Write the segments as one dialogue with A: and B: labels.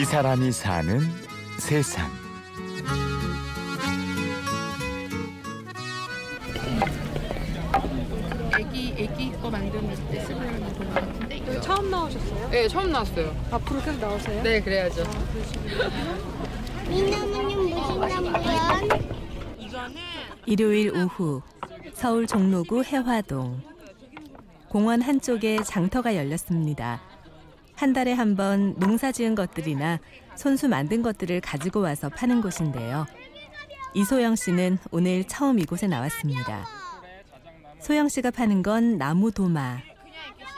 A: 이 사람이 사는 세상.
B: 애기 애기 거 만드는 때 쓰는 돈 같은데 이거
C: 처음 나오셨어요?
B: 네 처음 나왔어요.
C: 앞으로 계속 나오세요?
B: 네 그래야죠.
D: 미나무는 무슨 나무야?
E: 일요일 오후 서울 종로구 해화동 공원 한쪽에 장터가 열렸습니다. 한 달에 한 번 농사 지은 것들이나 손수 만든 것들을 가지고 와서 파는 곳인데요. 이소영 씨는 오늘 처음 이곳에 나왔습니다. 소영 씨가 파는 건 나무 도마.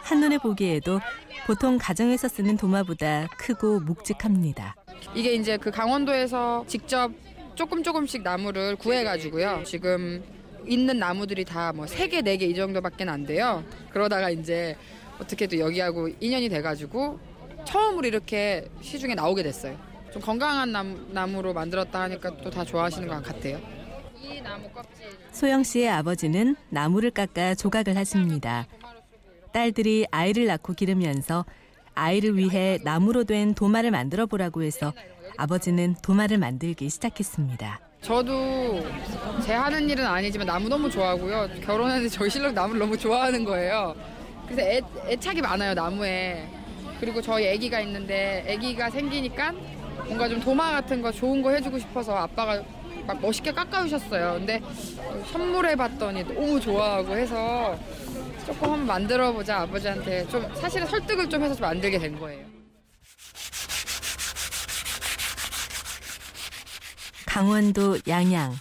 E: 한눈에 보기에도 보통 가정에서 쓰는 도마보다 크고 묵직합니다.
B: 이게 이제 그 강원도에서 직접 조금 조금씩 나무를 구해가지고요. 지금 있는 나무들이 다뭐세 개, 네개이 정도밖에 안 돼요. 그러다가 이제 어떻게 또 여기하고 인연이 돼가지고 처음으로 이렇게 시중에 나오게 됐어요. 좀 건강한 나무, 나무 로 만들었다 하니까 또 다 좋아하시는 것 같아요. 이 나무 껍질.
E: 소영 씨의 아버지는 나무를 깎아 조각을 하십니다. 딸들이 아이를 낳고 기르면서 아이를 위해 나무로 된 도마를 만들어 보라고 해서 아버지는 도마를 만들기 시작했습니다.
B: 저도 제 하는 일은 아니지만 나무 너무 좋아하고요. 결혼했는데 저희 신랑 나무를 너무 좋아하는 거예요. 그래서 애, 애착이 많아요 나무에. 그리고 저희 아기가 있는데 아기가 생기니까 뭔가 좀 도마 같은 거 좋은 거 해주고 싶어서 아빠가 막 멋있게 깎아주셨어요. 근데 선물해 봤더니 너무 좋아하고 해서 조금 한번 만들어 보자 아버지한테 좀 사실은 설득을 좀 해서 좀 만들게 된 거예요.
E: 강원도 양양.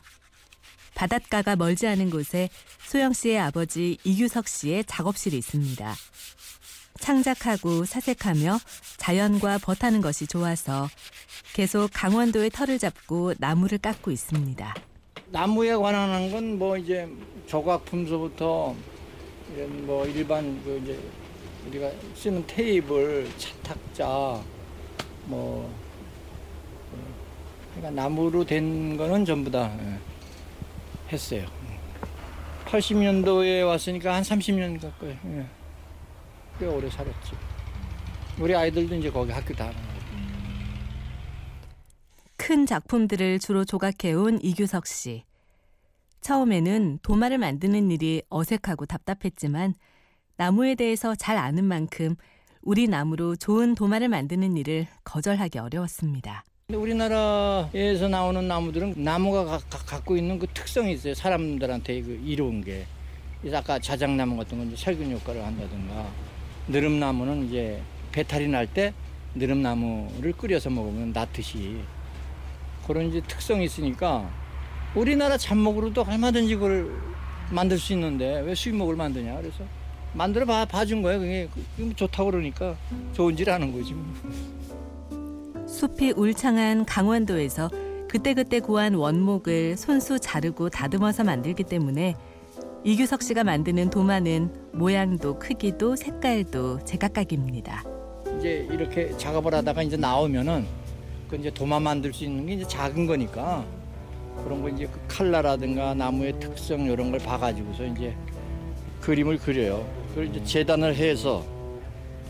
E: 바닷가가 멀지 않은 곳에 소영 씨의 아버지 이규석 씨의 작업실이 있습니다. 창작하고 사색하며 자연과 벗하는 것이 좋아서 계속 강원도의 털을 잡고 나무를 깎고 있습니다.
F: 나무에 관한 건 뭐 이제 조각 품소부터 이런 뭐 일반 그 이제 우리가 쓰는 테이블, 차탁자 뭐 그러니까 나무로 된 거는 전부 다 예, 했어요. 80년도에 왔으니까 한 30년 가까이 예. 꽤 오래 살았지. 우리 아이들도 이제 거기 학교 다 가는 거고.
E: 큰 작품들을 주로 조각해온 이규석 씨. 처음에는 도마를 만드는 일이 어색하고 답답했지만 나무에 대해서 잘 아는 만큼 우리 나무로 좋은 도마를 만드는 일을 거절하기 어려웠습니다.
F: 우리나라에서 나오는 나무들은 나무가 가- 가- 갖고 있는 그 특성이 있어요. 사람들한테 그 이로운 게. 그래서 아까 자작나무 같은 건 이제 살균 효과를 한다든가 느릅나무는 이제 배탈이 날 때 느릅나무를 끓여서 먹으면 낫듯이 그런 이제 특성이 있으니까 우리나라 잡목으로도 얼마든지 그걸 만들 수 있는데 왜 수입목을 만드냐 그래서 만들어 봐 봐준 거예요. 그게 좋다고 그러니까 좋은 질 하는 거지. 뭐.
E: 숲이 울창한 강원도에서 그때그때 구한 원목을 손수 자르고 다듬어서 만들기 때문에 이규석 씨가 만드는 도마는 모양도 크기도 색깔도 제각각입니다.
F: 이제 이렇게 작업을 하다가 이제 나오면은 그 이제 도마 만들 수 있는 게 이제 작은 거니까 그런 거 이제 그 칼라라든가 나무의 특성 이런 걸 봐가지고서 이제 그림을 그려요. 그걸 이제 재단을 해서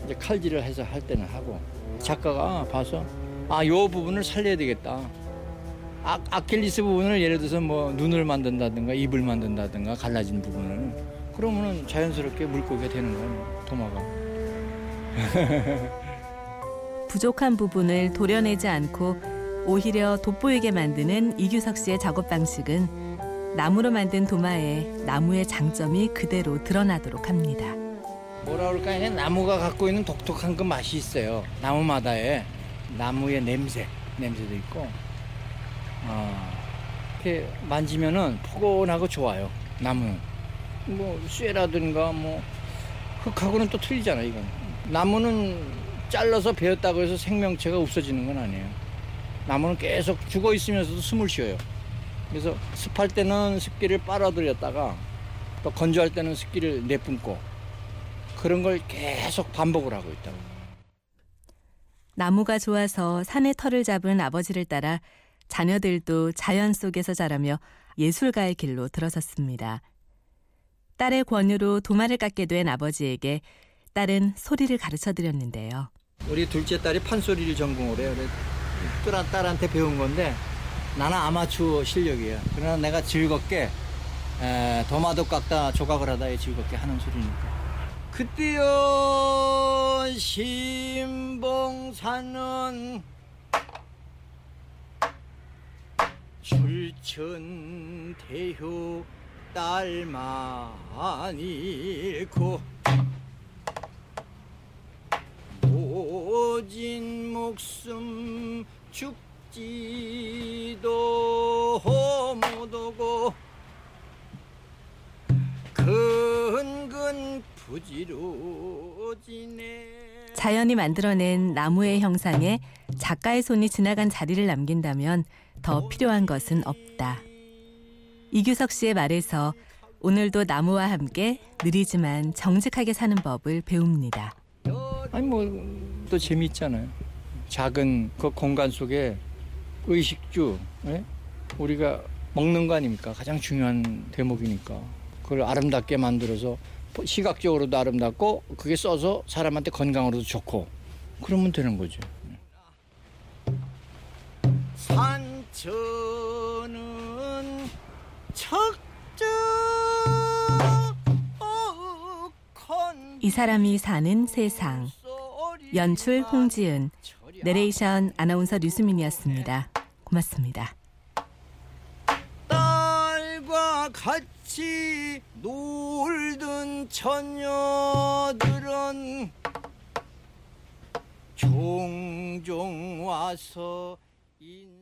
F: 이제 칼질을 해서 할 때는 하고 작가가 봐서 아 요 부분을 살려야 되겠다. 아, 아킬리스 부분을 예를 들어서 뭐 눈을 만든다든가 입을 만든다든가 갈라진 부분을 그러면은 자연스럽게 물고기가 되는 거예요 도마가.
E: 부족한 부분을 도려내지 않고 오히려 돋보이게 만드는 이규석 씨의 작업 방식은 나무로 만든 도마에 나무의 장점이 그대로 드러나도록 합니다.
F: 뭐라 그럴까 그냥 나무가 갖고 있는 독특한 그 맛이 있어요. 나무마다의 나무의 냄새, 냄새도 있고, 아 이렇게 만지면은 포근하고 좋아요. 나무는 뭐 쇠라든가 뭐 흙하고는 또 틀리잖아요. 이건 나무는 잘라서 베었다고 해서 생명체가 없어지는 건 아니에요. 나무는 계속 죽어 있으면서도 숨을 쉬어요. 그래서 습할 때는 습기를 빨아들였다가 또 건조할 때는 습기를 내뿜고 그런 걸 계속 반복을 하고 있다고.
E: 나무가 좋아서 산의 털을 잡은 아버지를 따라 자녀들도 자연 속에서 자라며 예술가의 길로 들어섰습니다. 딸의 권유로 도마를 깎게 된 아버지에게 딸은 소리를 가르쳐 드렸는데요.
F: 우리 둘째 딸이 판소리를 전공을 해요. 그래 딸, 딸한테 배운 건데 나는 아마추어 실력이야. 그러나 내가 즐겁게 에, 도마도 깎다 조각을 하다 즐겁게 하는 소리니까. 그때요 신봉사는 출천 대효 딸만 잃고 모진 목숨 죽지도 못하고
E: 자연이 만들어낸 나무의 형상에 작가의 손이 지나간 자리를 남긴다면 더 필요한 것은 없다. 이규석 씨의 말에서 오늘도 나무와 함께 느리지만 정직하게 사는 법을 배웁니다.
F: 아니 뭐 또 재미있잖아요. 작은 그 공간 속에 의식주, 예? 우리가 먹는 거 아닙니까? 가장 중요한 대목이니까 그걸 아름답게 만들어서 시각적으로도 아름답고 그게 써서 사람한테 건강으로도 좋고 그러면 되는 거죠. 산천은 척저
E: 이 사람이 사는 세상. 연출 홍지은, 내레이션 아나운서 류수민이었습니다. 고맙습니다.
F: 같이 놀던 처녀들은 종종 와서 인